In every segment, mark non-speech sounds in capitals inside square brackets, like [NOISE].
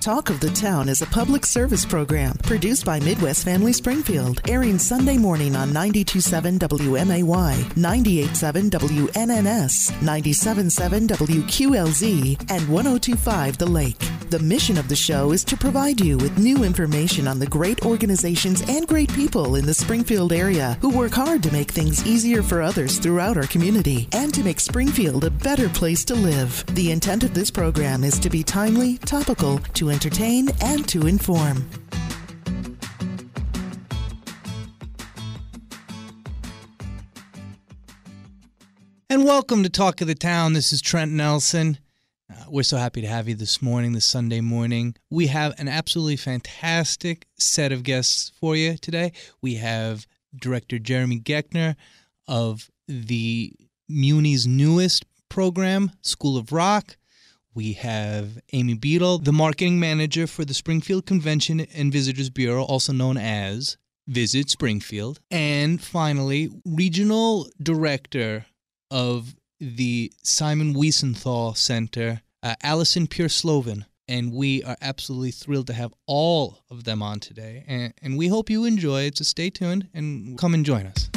Talk of the Town is a public service program produced by Midwest Family Springfield, airing Sunday morning on 927 WMAY, 987 WNNS, 977 WQLZ, and 1025 The Lake. The mission of the show is to provide you with new information on the great organizations and great people in the Springfield area who work hard to make things easier for others throughout our community and to make Springfield a better place to live. The intent of this program is to be timely, topical, to entertain, and to inform. And welcome to Talk of the Town. This is Trent Nelson. Uh, we're so happy to have you this morning, this Sunday morning. We have an absolutely fantastic set of guests for you today. We have director Jeremy Goeckner of the Muni's newest program, School of Rock. We have Amy Beadle, the marketing manager for the Springfield Convention and Visitors Bureau, also known as Visit Springfield. And finally, regional director of the Simon Wiesenthal Center, uh, Alison Pure-Slovin. And we are absolutely thrilled to have all of them on today. And, and we hope you enjoy it. So stay tuned and come and join us.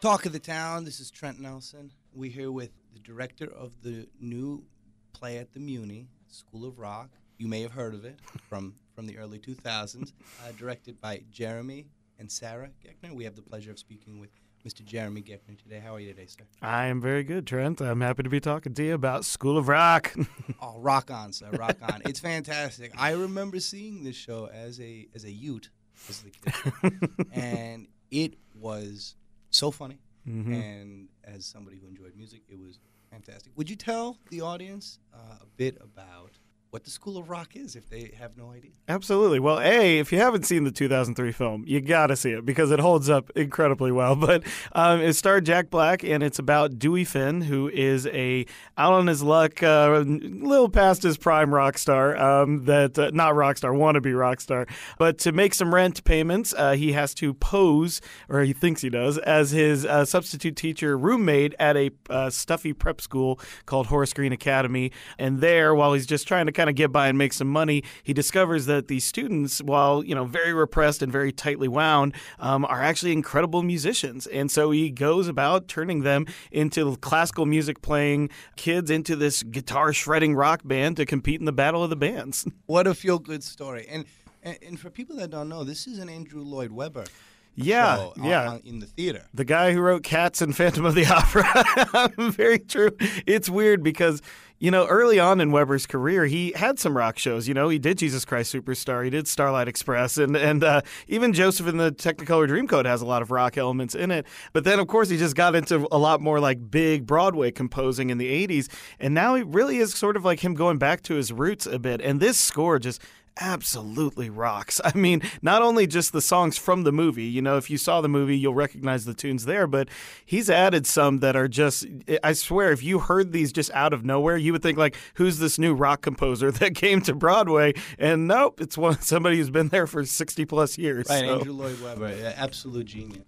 Talk of the Town. This is Trent Nelson. We're here with the director of the new play at the Muni, School of Rock. You may have heard of it from, from the early 2000s, uh, directed by Jeremy and Sarah Goeckner. We have the pleasure of speaking with Mr. Jeremy Goeckner today. How are you today, sir? I am very good, Trent. I'm happy to be talking to you about School of Rock. [LAUGHS] oh, rock on, sir, rock on. It's fantastic. I remember seeing this show as a as a Ute, as the kid, [LAUGHS] and it was so funny. Mm-hmm. And as somebody who enjoyed music, it was fantastic. Would you tell the audience uh, a bit about what the School of Rock is if they have no idea. Absolutely. Well, A, if you haven't seen the 2003 film, you got to see it because it holds up incredibly well. [LAUGHS] But um, it starred Jack Black, and it's about Dewey Finn, who is a out on his luck, a uh, little past his prime rock star, um, that uh, not rock star, wannabe rock star. But to make some rent payments, uh, he has to pose, or he thinks he does, as his uh, substitute teacher roommate at a uh, stuffy prep school called Horace Green Academy. And there, while he's just trying to kind of get by and make some money, he discovers that these students, while you know very repressed and very tightly wound, um, are actually incredible musicians. And so he goes about turning them into classical music playing kids into this guitar shredding rock band to compete in the battle of the bands. [LAUGHS] What a feel good story! And, and and for people that don't know, this is an Andrew Lloyd Webber yeah, yeah. On, in the theater. The guy who wrote Cats and Phantom of the [LAUGHS] Opera. [LAUGHS] Very true. It's weird because you know, early on in Webber's career, he had some rock shows. You know, he did Jesus Christ Superstar, he did Starlight Express, and and uh, even Joseph in the Technicolor Dreamcoat has a lot of rock elements in it. But then, of course, he just got into a lot more like big Broadway composing in the '80s, and now he really is sort of like him going back to his roots a bit. And this score just absolutely rocks. [LAUGHS] I mean, not only just the songs from the movie, you know, if you saw the movie, you'll recognize the tunes there, but he's added some that are just, I swear, if you heard these just out of nowhere, you would think, like, who's this new rock composer [LAUGHS] that came to Broadway? And nope, it's one [LAUGHS] somebody who's been there for 60 plus years. Right, so. Andrew Lloyd Webber, absolute genius.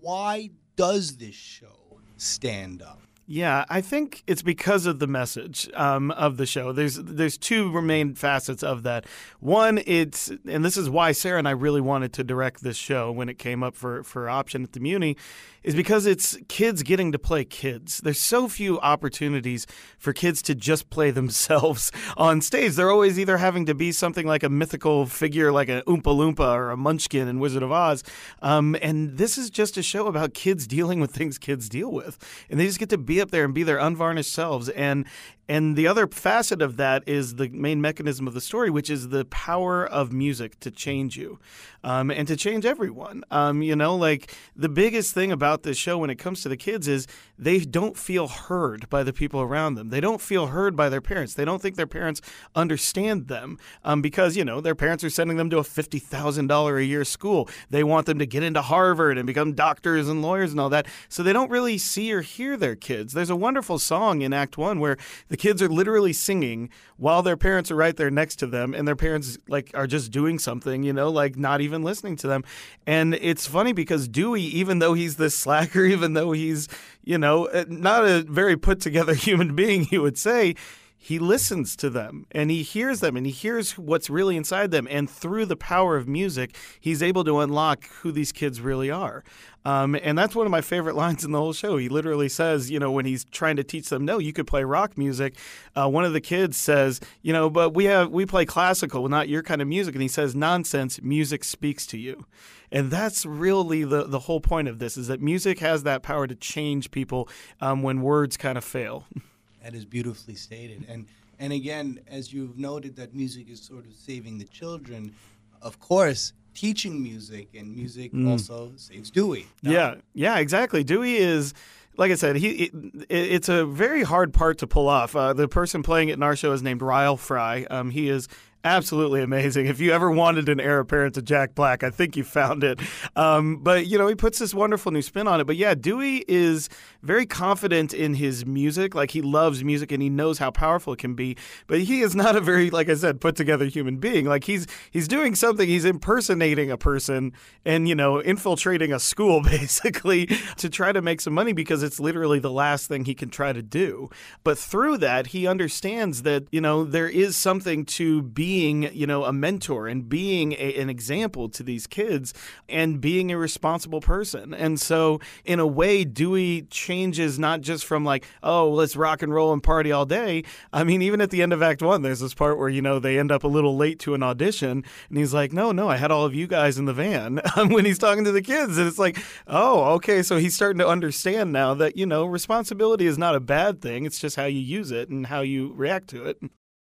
Why does this show stand up? Yeah, I think it's because of the message um, of the show. There's there's two main facets of that. One, it's and this is why Sarah and I really wanted to direct this show when it came up for for option at the Muni, is because it's kids getting to play kids. There's so few opportunities for kids to just play [LAUGHS] themselves on stage. They're always either having to be something like a mythical figure like an Oompa Loompa or a Munchkin in Wizard of Oz. Um, and this is just a show about kids dealing with things kids deal with. And they just get to be up there and be their unvarnished selves. And and the other facet of that is the main mechanism of the story, which is the power of music to change you um, and to change everyone. Um, you know, like the biggest thing about this show when it comes to the kids is they don't feel heard by the people around them. They don't feel heard by their parents. They don't think their parents understand them um, because, you know, their parents are sending them to a $50,000 a year school. They want them to get into Harvard and become doctors and lawyers and all that. So they don't really see or hear their kids. There's a wonderful song in Act One where the kids are literally singing while their parents are right there next to them and their parents like are just doing something, you know, like not even listening to them. And it's funny because Dewey, even though he's this [LAUGHS] slacker, even though he's, you know, uh, not a very put together [LAUGHS] human being, you would say, he listens to them and he hears them and he hears what's really inside them. And through the power of music, he's able to unlock who these kids really are. Um, and that's one of my favorite [LAUGHS] lines in the whole show. He literally says, you know, when he's trying to teach them, no, you could play rock music. Uh, one of the kids says, you know, but we have we play classical, not your kind of music. And he says, nonsense. Music speaks to you. And that's really the, the whole point of this is that music has that power to change people um, when words kind of fail. [LAUGHS] That is beautifully stated. And and again, as you've noted that music is sort of saving the children, of course, teaching music and music mm. also saves Dewey. No? Yeah, yeah, exactly. Dewey is like I said, he it, it's a very hard part to pull off. Uh, the person playing it in our show is named Ryle Fry. Um, he is absolutely amazing. If you ever wanted an heir apparent to Jack Black, I think you found it. Um, but you know, he puts this wonderful new spin on it. But yeah, Dewey is very confident in his music. Like he loves music and he knows how powerful it can be. But he is not a very, like I said, put together human being. Like he's he's doing something. He's impersonating a person and you know infiltrating a school [LAUGHS] basically to try to make some money because it's literally the last thing he can try to do. But through that, he understands that you know there is something to be being, you know, a mentor and being a, an example to these kids and being a responsible person. And so, in a way, Dewey changes not just from like, oh, let's rock and roll and party all day. I mean, even at the end of Act One, there's this part where, you know, they end up a little late to an audition. And he's like, no, no, I had all of you guys in the van [LAUGHS] um, when he's talking to the kids. And it's like, oh, okay. So he's starting to understand now that, you know, responsibility is not a bad thing. It's just how you use it and how you react to it.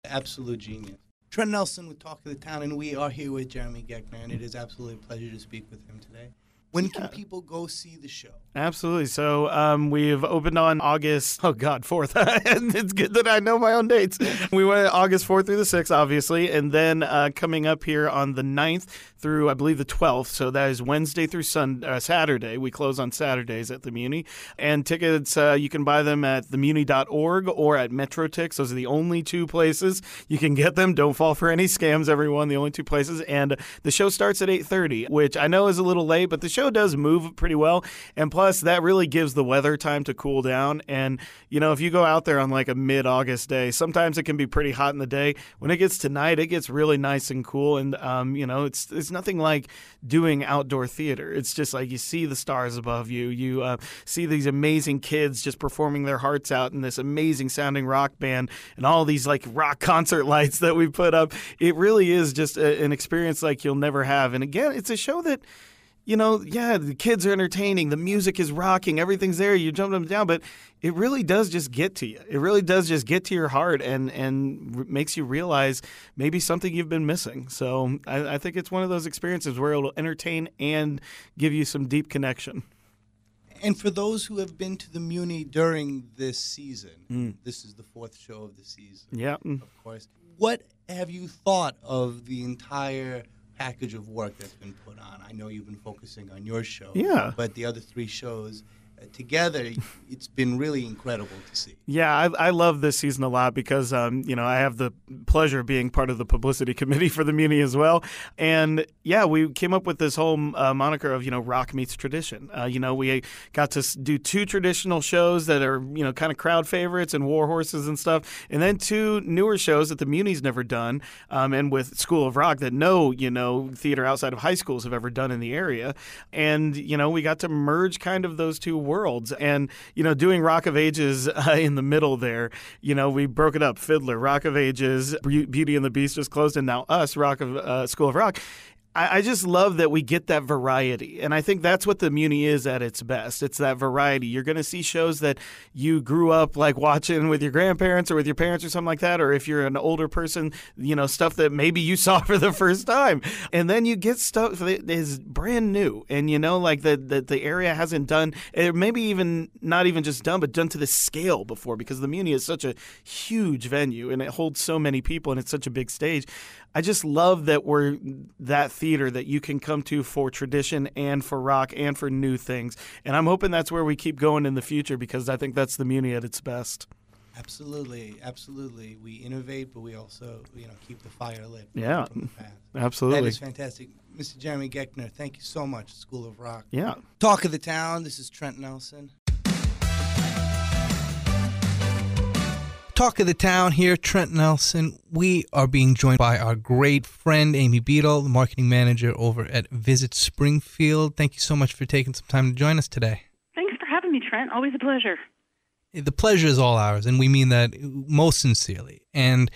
Absolute genius. Trent Nelson with Talk of the Town, and we are here with Jeremy Goeckner, and it is absolutely a pleasure to speak with him today. When can people go see the show? Absolutely. So um, we've opened on August. Oh God, fourth. [LAUGHS] it's good that I know my own dates. We went August fourth through the sixth, obviously, and then uh, coming up here on the 9th through I believe the twelfth. So that is Wednesday through Sun uh, Saturday. We close on Saturdays at the Muni, and tickets uh, you can buy them at themuni.org or at MetroTix. Those are the only two places you can get them. Don't fall for any scams, everyone. The only two places, and the show starts at eight thirty, which I know is a little late, but the show does move pretty well. And plus, that really gives the weather time to cool down. And, you know, if you go out there on like a mid August day, sometimes it can be pretty hot in the day. When it gets to night, it gets really nice and cool. And, um, you know, it's, it's nothing like doing outdoor theater. It's just like you see the stars above you, you uh, see these amazing kids just performing their hearts out in this amazing sounding rock band and all these like rock [LAUGHS] concert lights that we put up. It really is just a, an experience like you'll never have. And again, it's a show that you know, yeah, the kids are entertaining, the music is rocking, everything's there, you jump them down, but it really does just get to you. It really does just get to your heart and and makes you realize maybe something you've been missing. So I, I think it's one of those experiences where it'll entertain and give you some deep connection. And for those who have been to the Muni during this season, mm. this is the fourth show of the season. Yeah, of course. What have you thought of the entire? Package of work that's been put on. I know you've been focusing on your show. Yeah. But the other three shows together, [LAUGHS] it's been really incredible to see. Yeah, I, I love this season a lot because um, you know I have the pleasure of being part of the publicity [LAUGHS] committee for the Muni as well, and yeah, we came up with this whole uh, moniker of you know rock meets tradition. Uh, you know, we got to do two traditional shows that are you know kind of crowd favorites and war horses and stuff, and then two newer shows that the Muni's never done, um, and with School of Rock that no you know theater outside of high schools have ever done in the area, and you know we got to merge kind of those two worlds. And, you know, doing Rock of Ages [LAUGHS] uh, in the middle there, you know, we broke it up. Fiddler, Rock of Ages, Beauty and the Beast just closed, and now us, Rock of uh, School of Rock. I, I just love that we get that variety. And I think that's what the Muni is at its best. It's that variety. You're going to see shows that you grew up like watching with your grandparents or with your parents or something like that. Or if you're an older person, you know, stuff that maybe you [LAUGHS] saw for the first time. And then you get stuff that is brand new. And, you know, like that the, the area hasn't done, or maybe even not even just done, but done to this scale before because the Muni is such a huge venue and it holds so many people and it's such a big stage. I just love that we're that theater that you can come to for tradition and for rock and for new things. And I'm hoping that's where we keep going in the future because I think that's the Muni at its best. Absolutely, absolutely. We innovate, but we also, you know, keep the fire lit. Yeah, absolutely. That is fantastic, Mr. Jeremy Goeckner. Thank you so much, School of Rock. Yeah. Talk of the town. This is Trent Nelson. Talk of the town here, Trent Nelson. We are being joined by our great friend Amy Beadle, the marketing manager over at Visit Springfield. Thank you so much for taking some time to join us today. Thanks for having me, Trent. Always a pleasure. The pleasure is all ours, and we mean that most sincerely. And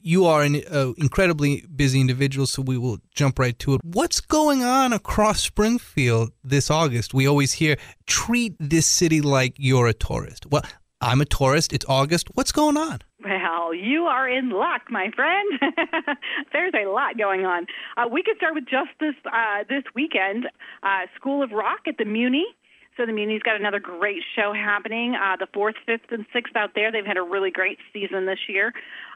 you are an uh, incredibly busy individual, so we will jump right to it. What's going on across Springfield this August? We always hear, treat this city like you're a tourist. Well, I'm a tourist. It's August. What's going on? Well, you are in luck, my friend. [LAUGHS] There's a lot going on. Uh, we could start with just this uh, this weekend. Uh, School of Rock at the Muni. So the Muni's got another great show happening. Uh, the fourth, fifth, and sixth out there. They've had a really great season this year.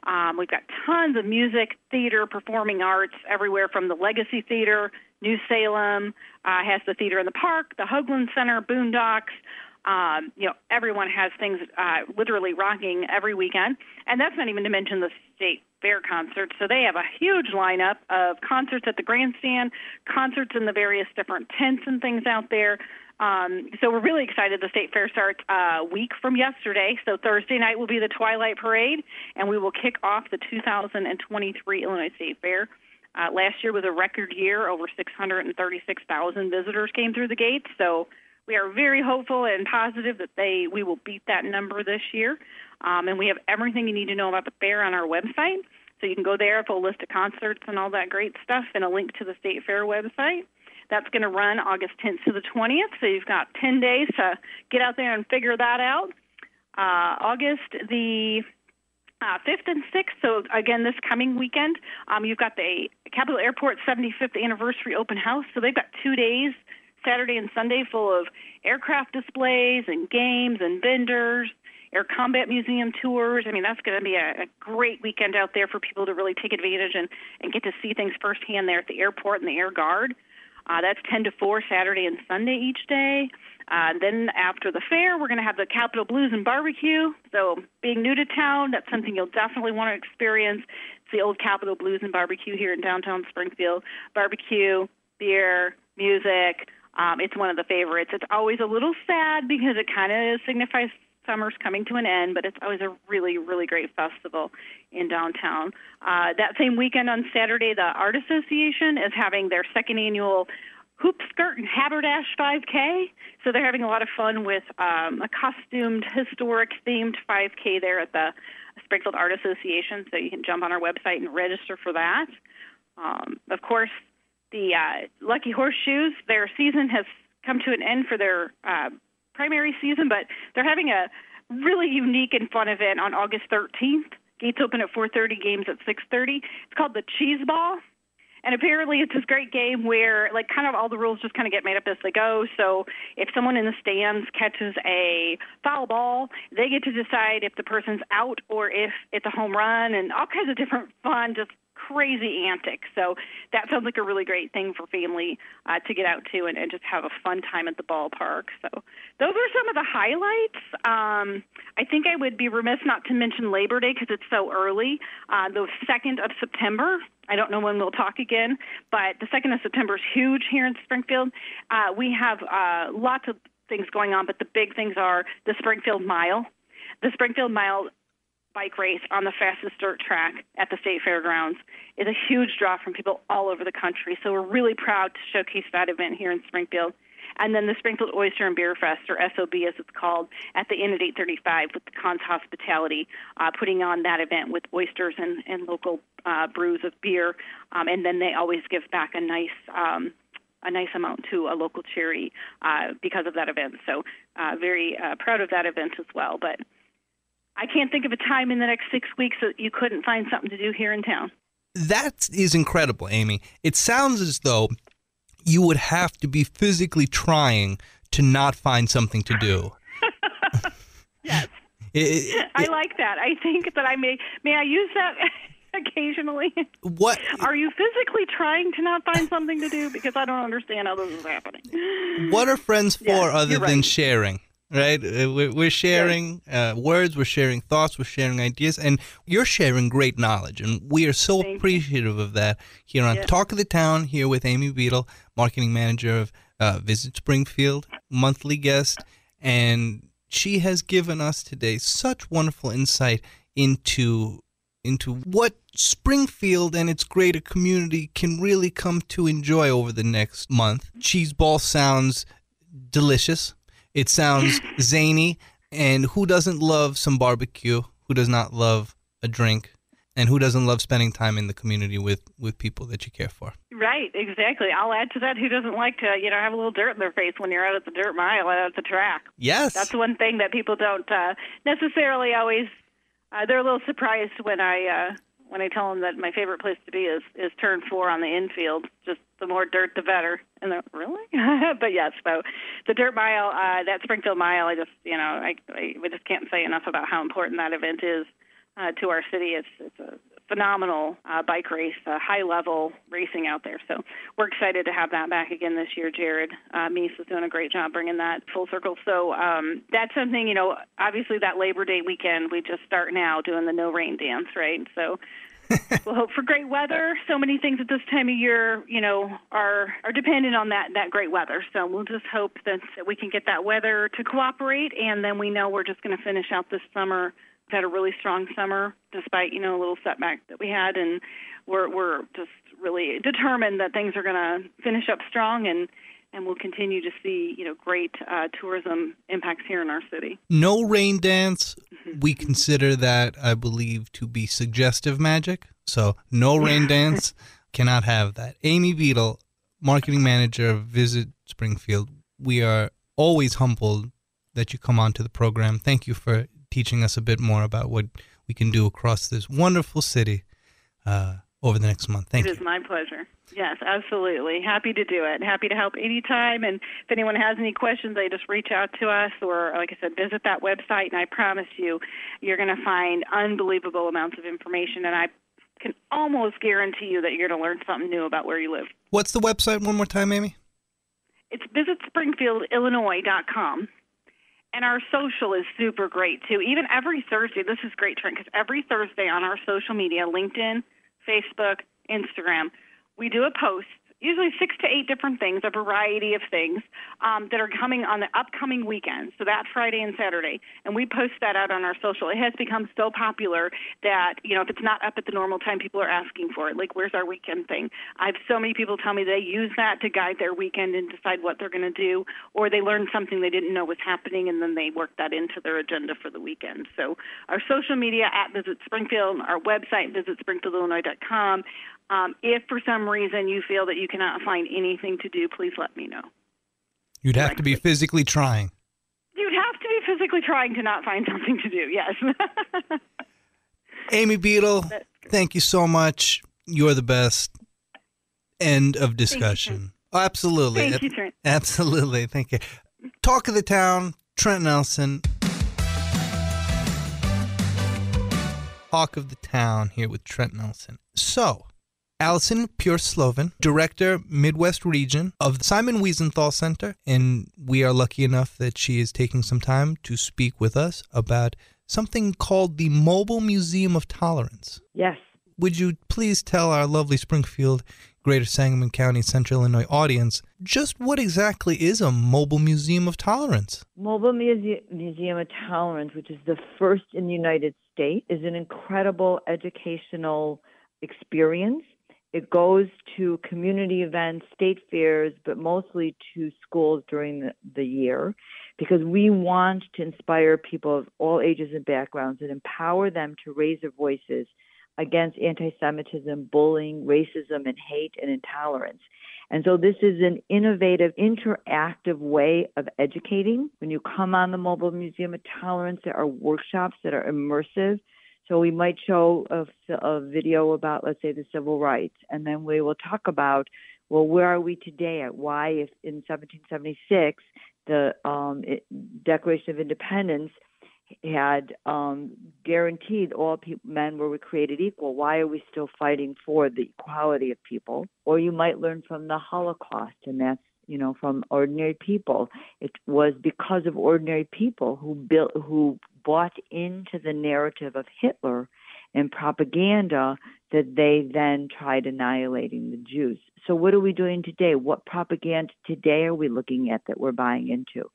Um, we've got tons of music, theater, performing arts everywhere from the Legacy Theater, New Salem uh, has the theater in the park, the Hoogland Center, Boondocks. Um, you know, everyone has things uh, literally rocking every weekend, and that's not even to mention the state fair concerts. So they have a huge lineup of concerts at the grandstand, concerts in the various different tents and things out there. Um, so we're really excited. The state fair starts a week from yesterday. So Thursday night will be the Twilight Parade, and we will kick off the 2023 Illinois State Fair. Uh, last year was a record year. Over 636,000 visitors came through the gates. So we are very hopeful and positive that they we will beat that number this year. Um, and we have everything you need to know about the fair on our website. So you can go there, full list of concerts and all that great stuff, and a link to the State Fair website. That's going to run August 10th to the 20th. So you've got 10 days to get out there and figure that out. Uh, August the uh, 5th and 6th, so again, this coming weekend, um, you've got the Capital Airport 75th anniversary open house. So they've got two days Saturday and Sunday full of aircraft displays and games and vendors, air combat museum tours. I mean, that's going to be a, a great weekend out there for people to really take advantage and, and get to see things firsthand there at the airport and the Air Guard. Uh, that's 10 to 4 Saturday and Sunday each day. Uh, then after the fair, we're going to have the Capitol Blues and Barbecue. So, being new to town, that's something you'll definitely want to experience. It's the old Capitol Blues and Barbecue here in downtown Springfield. Barbecue, beer, music, um, it's one of the favorites. It's always a little sad because it kind of signifies summer's coming to an end, but it's always a really, really great festival in downtown. Uh, that same weekend on Saturday, the Art Association is having their second annual hoop skirt and haberdash 5K. So they're having a lot of fun with um, a costumed, historic themed 5K there at the Springfield Art Association. So you can jump on our website and register for that. Um, of course, the uh, Lucky Horseshoes, their season has come to an end for their uh, primary season, but they're having a really unique and fun event on August 13th. Gates open at 4:30, games at 6:30. It's called the Cheese Ball. And apparently, it's this great game where, like, kind of all the rules just kind of get made up as they go. So, if someone in the stands catches a foul ball, they get to decide if the person's out or if it's a home run, and all kinds of different fun, just crazy antics. So that sounds like a really great thing for family uh, to get out to and, and just have a fun time at the ballpark. So those are some of the highlights. Um, I think I would be remiss not to mention Labor Day because it's so early. Uh, the 2nd of September. I don't know when we'll talk again, but the 2nd of September is huge here in Springfield. Uh, we have uh, lots of things going on, but the big things are the Springfield Mile. The Springfield Mile bike race on the fastest dirt track at the state fairgrounds is a huge draw from people all over the country. So we're really proud to showcase that event here in Springfield. And then the Springfield Oyster and Beer Fest, or SOB as it's called, at the Inn at 835 with the Conn's Hospitality, uh, putting on that event with oysters and, and local uh, brews of beer. Um, and then they always give back a nice um, a nice amount to a local charity uh, because of that event. So uh, very uh, proud of that event as well. But I can't think of a time in the next six weeks that you couldn't find something to do here in town. That is incredible, Amy. It sounds as though you would have to be physically trying to not find something to do. [LAUGHS] yes. It, it, I like that. I think that I may may I use that [LAUGHS] occasionally. What are you physically trying to not find something to do? Because I don't understand how this is happening. What are friends for other than right. sharing? Right? Uh, we're sharing uh, words, we're sharing thoughts, we're sharing ideas, and you're sharing great knowledge. And we are so Thank appreciative you. of that here on Talk of the Town, here with Amy Beadle, marketing manager of uh, Visit Springfield, monthly guest. And She has given us today such wonderful insight into into what Springfield and its greater community can really come to enjoy over the next month. Cheese ball sounds delicious. It sounds zany. And who doesn't love some barbecue? Who does not love a drink? And who doesn't love spending time in the community with, with people that you care for? Right, exactly. I'll add to that. Who doesn't like to, you know, have a little dirt in their face when you're out at the dirt mile, out at the track? Yes. That's one thing that people don't uh, necessarily always. Uh, they're a little surprised when I uh, when I tell them that my favorite place to be is is turn four on the infield. Just the more dirt, the better. And they're really, [LAUGHS] but yes. So the dirt mile, uh, that Springfield mile, I just you know I, I we just can't say enough about how important that event is uh, to our city. It's it's a phenomenal uh, bike race, uh, high level racing out there. So we're excited to have that back again this year. Jared uh, Meese is doing a great job bringing that full circle. So um, that's something, you know, obviously that Labor Day weekend, we just start now doing the no rain dance, right? So [LAUGHS] we'll hope for great weather. So many things at this time of year, you know, are are dependent on that that great weather. So we'll just hope that, that we can get that weather to cooperate, and then we know we're just going to finish out this summer had a really strong summer despite you know a little setback that we had and we're we're just really determined that things are going to finish up strong and and we'll continue to see you know great uh, tourism impacts here in our city. No rain dance. Mm-hmm. We consider that I believe to be suggestive magic. So no rain [LAUGHS] dance cannot have that. Amy Beadle, marketing manager of Visit Springfield. We are always humbled that you come on to the program. Thank you for teaching us a bit more about what we can do across this wonderful city uh, over the next month. Thank it you. It is my pleasure. Yes, absolutely. Happy to do it. Happy to help anytime. And if anyone has any questions, they just reach out to us or, like I said, visit that website. And I promise you, you're going to find unbelievable amounts of information. And I can almost guarantee you that you're going to learn something new about where you live. What's the website one more time, Amy? It's visitspringfieldillinois.com. And our social is super great too. Even every Thursday, this is great, Trent, because every Thursday on our social media LinkedIn, Facebook, Instagram we do a post usually six to eight different things, a variety of things um, that are coming on the upcoming weekend. So that Friday and Saturday, and we post that out on our social. It has become so popular that you know if it's not up at the normal time, people are asking for it. Like, where's our weekend thing? I have so many people tell me they use that to guide their weekend and decide what they're going to do, or they learn something they didn't know was happening, and then they work that into their agenda for the weekend. So our social media at Visit Springfield, our website visitspringfieldillinois.com. Um, if for some reason you feel that you cannot find anything to do, please let me know. You'd have to be physically trying. You'd have to be physically trying to not find [LAUGHS] something to do, yes. Amy Beadle, thank you so much. You're the best. End of discussion. You, absolutely. Thank you, Trent. Absolutely. Thank you. Talk of the town, Trent Nelson. Talk of the town here with Trent Nelson. So, Alison Pure Slovin, Director, Midwest Region of the Simon Wiesenthal Center, and we are lucky enough that she is taking some time to speak with us about something called the Mobile Museum of Tolerance. Yes. Would you please tell our lovely Springfield, Greater Sangamon County, Central Illinois audience just what exactly is a Mobile Museum of Tolerance? Mobile Muse- Museum of Tolerance, which is the first in the United States, is an incredible educational experience it goes to community events, state fairs, but mostly to schools during the, the year because we want to inspire people of all ages and backgrounds and empower them to raise their voices against anti Semitism, bullying, racism, and hate and intolerance. And so, this is an innovative, interactive way of educating. When you come on the Mobile Museum of Tolerance, there are workshops that are immersive so we might show a, a video about, let's say, the civil rights, and then we will talk about, well, where are we today? At why, if in 1776 the um, it, Declaration of Independence had um, guaranteed all pe- men were created equal. Why are we still fighting for the equality of people? Or you might learn from the Holocaust, and that's you know from ordinary people. It was because of ordinary people who built who bought into the narrative of Hitler and propaganda that they then tried annihilating the Jews. So, what are we doing today? What propaganda today are we looking at that we're buying into?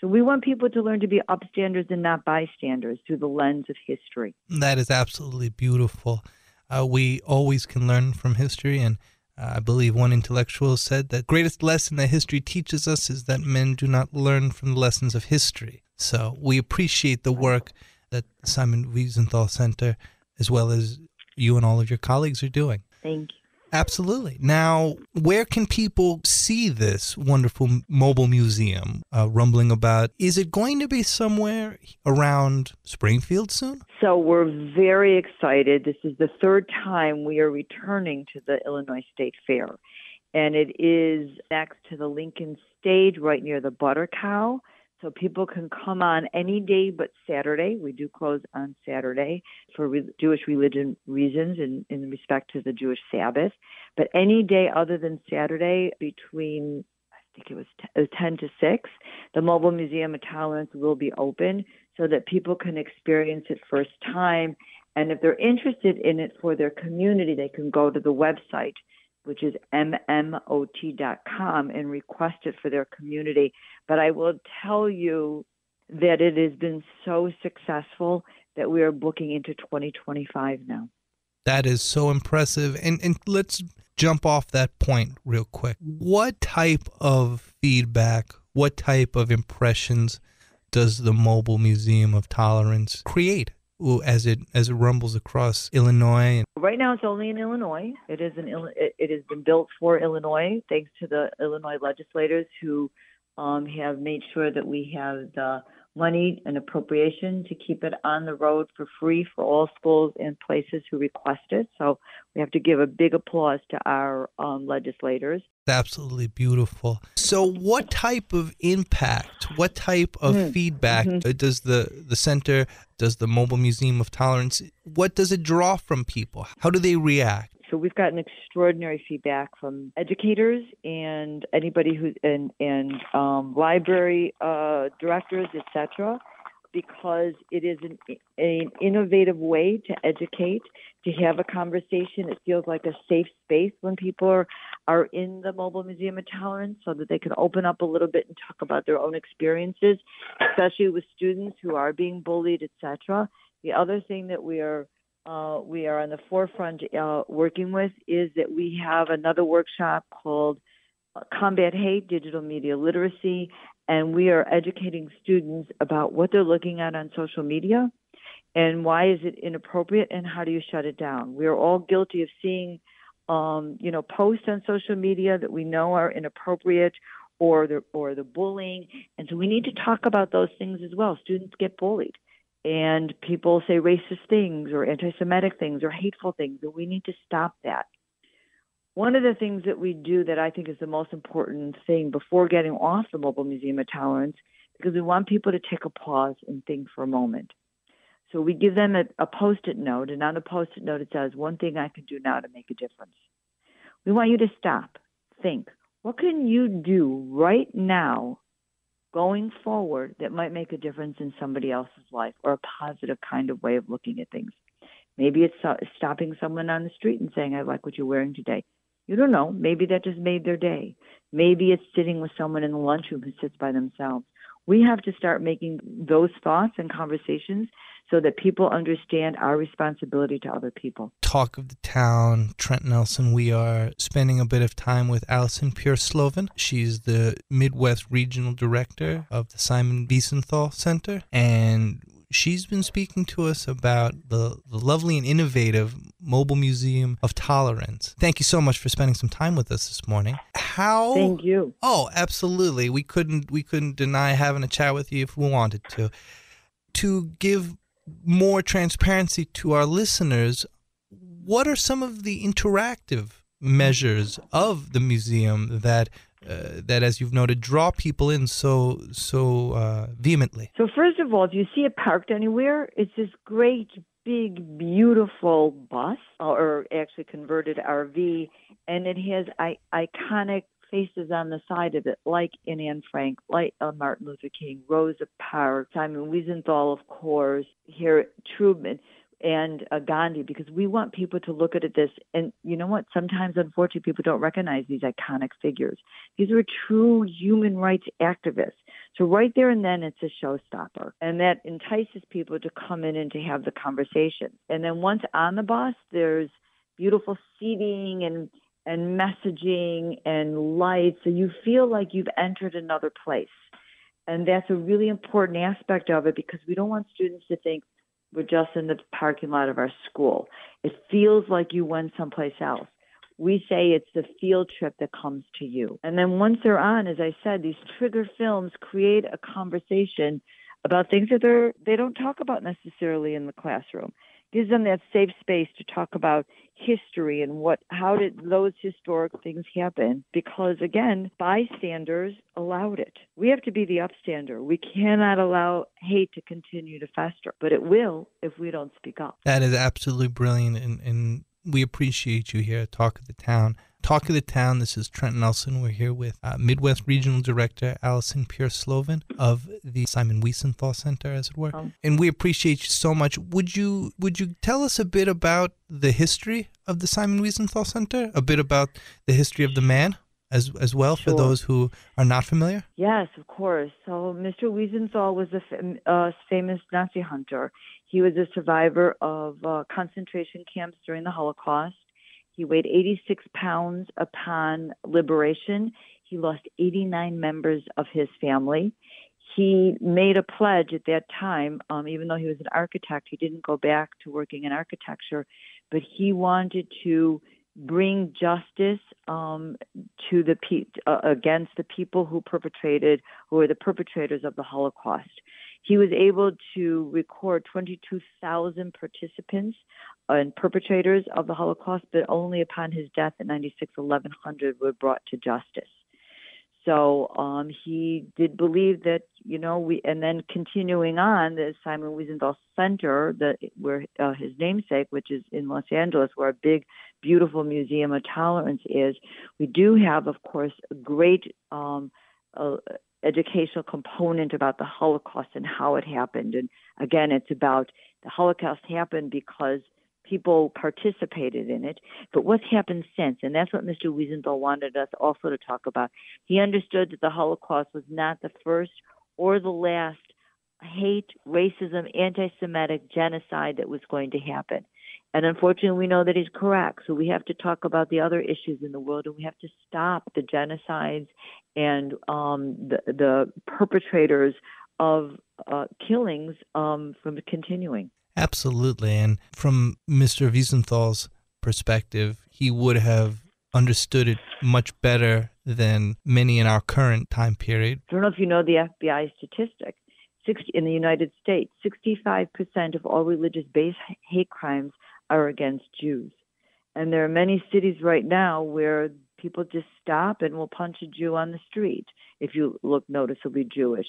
So we want people to learn to be upstanders and not bystanders through the lens of history. That is absolutely beautiful. Uh, we always can learn from history, and uh, I believe one intellectual said that greatest lesson that history teaches us is that men do not learn from the lessons of history. So we appreciate the work that Simon Wiesenthal Center, as well as you and all of your colleagues, are doing. Thank you. Absolutely. Now, where can people see this wonderful mobile museum uh, rumbling about? Is it going to be somewhere around Springfield soon? So, we're very excited. This is the third time we are returning to the Illinois State Fair, and it is next to the Lincoln Stage right near the Butter Cow. So people can come on any day but Saturday. We do close on Saturday for re- Jewish religion reasons in, in respect to the Jewish Sabbath. But any day other than Saturday between I think it was, t- it was 10 to 6, the Mobile Museum of Tolerance will be open so that people can experience it first time. And if they're interested in it for their community, they can go to the website which is mmot.com, and request it for their community. But I will tell you that it has been so successful that we are booking into 2025 now. That is so impressive. And, and let's jump off that point real quick. What type of feedback, what type of impressions does the Mobile Museum of Tolerance create as it as it rumbles across Illinois? Right now, it's only in Illinois. It is an it has been built for Illinois, thanks to the Illinois legislators who um, have made sure that we have the money and appropriation to keep it on the road for free for all schools and places who request it. So we have to give a big applause to our um, legislators. Absolutely beautiful. So, what type of impact, what type of mm-hmm. feedback mm-hmm. does the, the center, does the Mobile Museum of Tolerance, what does it draw from people? How do they react? So we've gotten extraordinary feedback from educators and anybody who and and um, library uh, directors, etc., because it is an, an innovative way to educate, to have a conversation. It feels like a safe space when people are are in the Mobile Museum of Tolerance, so that they can open up a little bit and talk about their own experiences, especially with students who are being bullied, etc. The other thing that we are uh, we are on the forefront uh, working with is that we have another workshop called uh, Combat Hate, Digital Media Literacy, and we are educating students about what they're looking at on social media and why is it inappropriate and how do you shut it down. We are all guilty of seeing, um, you know, posts on social media that we know are inappropriate or the or the bullying, and so we need to talk about those things as well. Students get bullied and people say racist things or anti Semitic things or hateful things, and we need to stop that. One of the things that we do that I think is the most important thing before getting off the Mobile Museum of Tolerance, because we want people to take a pause and think for a moment. So we give them a, a post it note, and on the post it note it says, One thing I can do now to make a difference. We want you to stop, think, what can you do right now going forward that might make a difference in somebody else's life or a positive kind of way of looking at things. Maybe it's stopping someone on the street and saying, I like what you're wearing today. You don't know. Maybe that just made their day. Maybe it's sitting with someone in the lunchroom who sits by themselves. We have to start making those thoughts and conversations so that people understand our responsibility to other people. Talk of the town, Trent Nelson. We are spending a bit of time with Alison Pure-Slovin. She's the Midwest Regional Director of the Simon Wiesenthal Center, and she's been speaking to us about the, the lovely and innovative Mobile Museum of Tolerance. Thank you so much for spending some time with us this morning. How Thank you. Oh, absolutely. We couldn't we couldn't deny having a chat with you if we wanted to. To give more transparency to our listeners, what are some of the interactive measures of the museum that uh, that, as you've noted, draw people in so so uh, vehemently? So first of all, if you see it parked anywhere, it's this great, big, beautiful bus, or actually converted RV, and it has I- iconic faces on the side of it, like in Anne Frank, like Martin Luther King, Rosa Parks, Simon Wiesenthal, of course, here Truman and uh, Gandhi, because we want people to look at it this. And you know what? Sometimes, unfortunately, people don't recognize these iconic figures. These were true human rights activists. So right there and then it's a showstopper. And that entices people to come in and to have the conversation. And then once on the bus, there's beautiful seating and and messaging and lights. So you feel like you've entered another place. And that's a really important aspect of it because we don't want students to think we're just in the parking lot of our school. It feels like you went someplace else. We say it's the field trip that comes to you. And then once they're on, as I said, these trigger films create a conversation about things that they're they don't talk about necessarily in the classroom gives them that safe space to talk about history and what how did those historic things happen? Because again bystanders allowed it. We have to be the upstander. We cannot allow hate to continue to fester but it will if we don't speak up. That is absolutely brilliant and, and we appreciate you here at talk of the town Talk of the Town. This is Trent Nelson. We're here with uh, Midwest Regional Director Alison Pure Slovin of the Simon Wiesenthal Center, as it were. Oh. And we appreciate you so much. Would you would you tell us a bit about the history of the Simon Wiesenthal Center? A bit about the history of the man? As, as well sure. for those who are not familiar? Yes, of course. So Mr. Wiesenthal was a fam- uh, famous Nazi hunter. He was a survivor of uh, concentration camps during the Holocaust. He weighed 86 pounds upon liberation. He lost 89 members of his family. He made a pledge at that time, um, even though he was an architect, he didn't go back to working in architecture, but he wanted to bring justice um, to the pe- uh, against the people who perpetrated, who were the perpetrators of the Holocaust. He was able to record 22,000 participants and perpetrators of the Holocaust, but only upon his death in 96, 1100 were brought to justice. So um, he did believe that, you know, we, and then continuing on, the Simon Wiesenthal Center, the, where uh, his namesake, which is in Los Angeles, where a big, beautiful Museum of Tolerance is, we do have, of course, a great um, uh, educational component about the Holocaust and how it happened. And again, it's about the Holocaust happened because people participated in it. But what's happened since? And that's what Mr. Wiesenthal wanted us also to talk about. He understood that the Holocaust was not the first or the last hate, racism, anti Semitic genocide that was going to happen. And unfortunately, we know that he's correct. So we have to talk about the other issues in the world, and we have to stop the genocides and um, the, the perpetrators of uh, killings um, from continuing. Absolutely. And from Mr. Wiesenthal's perspective, he would have understood it much better than many in our current time period. I don't know if you know the FBI statistic. 60, in the United States, 65% of all religious based hate crimes are against Jews. And there are many cities right now where people just stop and will punch a Jew on the street if you look noticeably Jewish.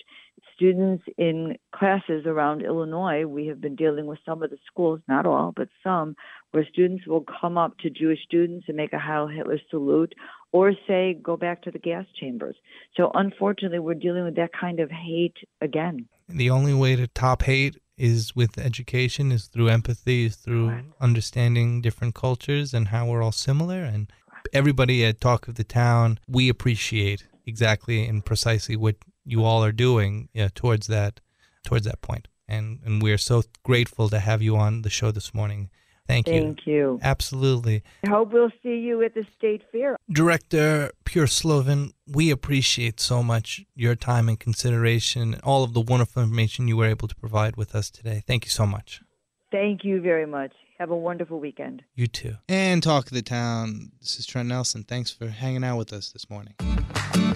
Students in classes around Illinois, we have been dealing with some of the schools, not all, but some, where students will come up to Jewish students and make a Heil Hitler salute or say, go back to the gas chambers. So unfortunately, we're dealing with that kind of hate again. The only way to top hate is with education, is through empathy, is through understanding different cultures and how we're all similar. And everybody at Talk of the Town, we appreciate exactly and precisely what you all are doing yeah, towards that towards that point. And and we're so grateful to have you on the show this morning. Thank you. Thank you. Absolutely. I hope we'll see you at the State Fair. Director Pure Slovin, we appreciate so much your time and consideration, and all of the wonderful information you were able to provide with us today. Thank you so much. Thank you very much. Have a wonderful weekend. You too. And Talk of the Town. This is Trent Nelson. Thanks for hanging out with us this morning.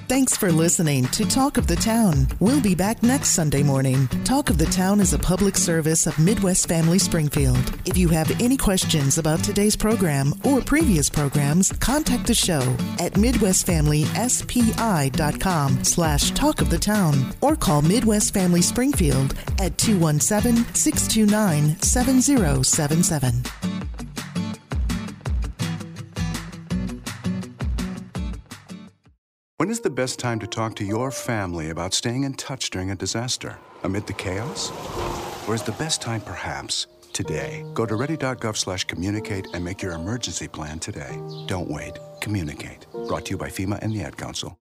Thanks for listening to Talk of the Town. We'll be back next Sunday morning. Talk of the Town is a public service of Midwest Family Springfield. If you have any questions about today's program or previous programs, contact the show at midwestfamilyspi.com slash talk of the town or call Midwest Family Springfield at 217-629-7077. When is the best time to talk to your family about staying in touch during a disaster? Amid the chaos? Or is the best time perhaps today? Go to ready.gov slash communicate and make your emergency plan today. Don't wait. Communicate. Brought to you by FEMA and the Ad Council.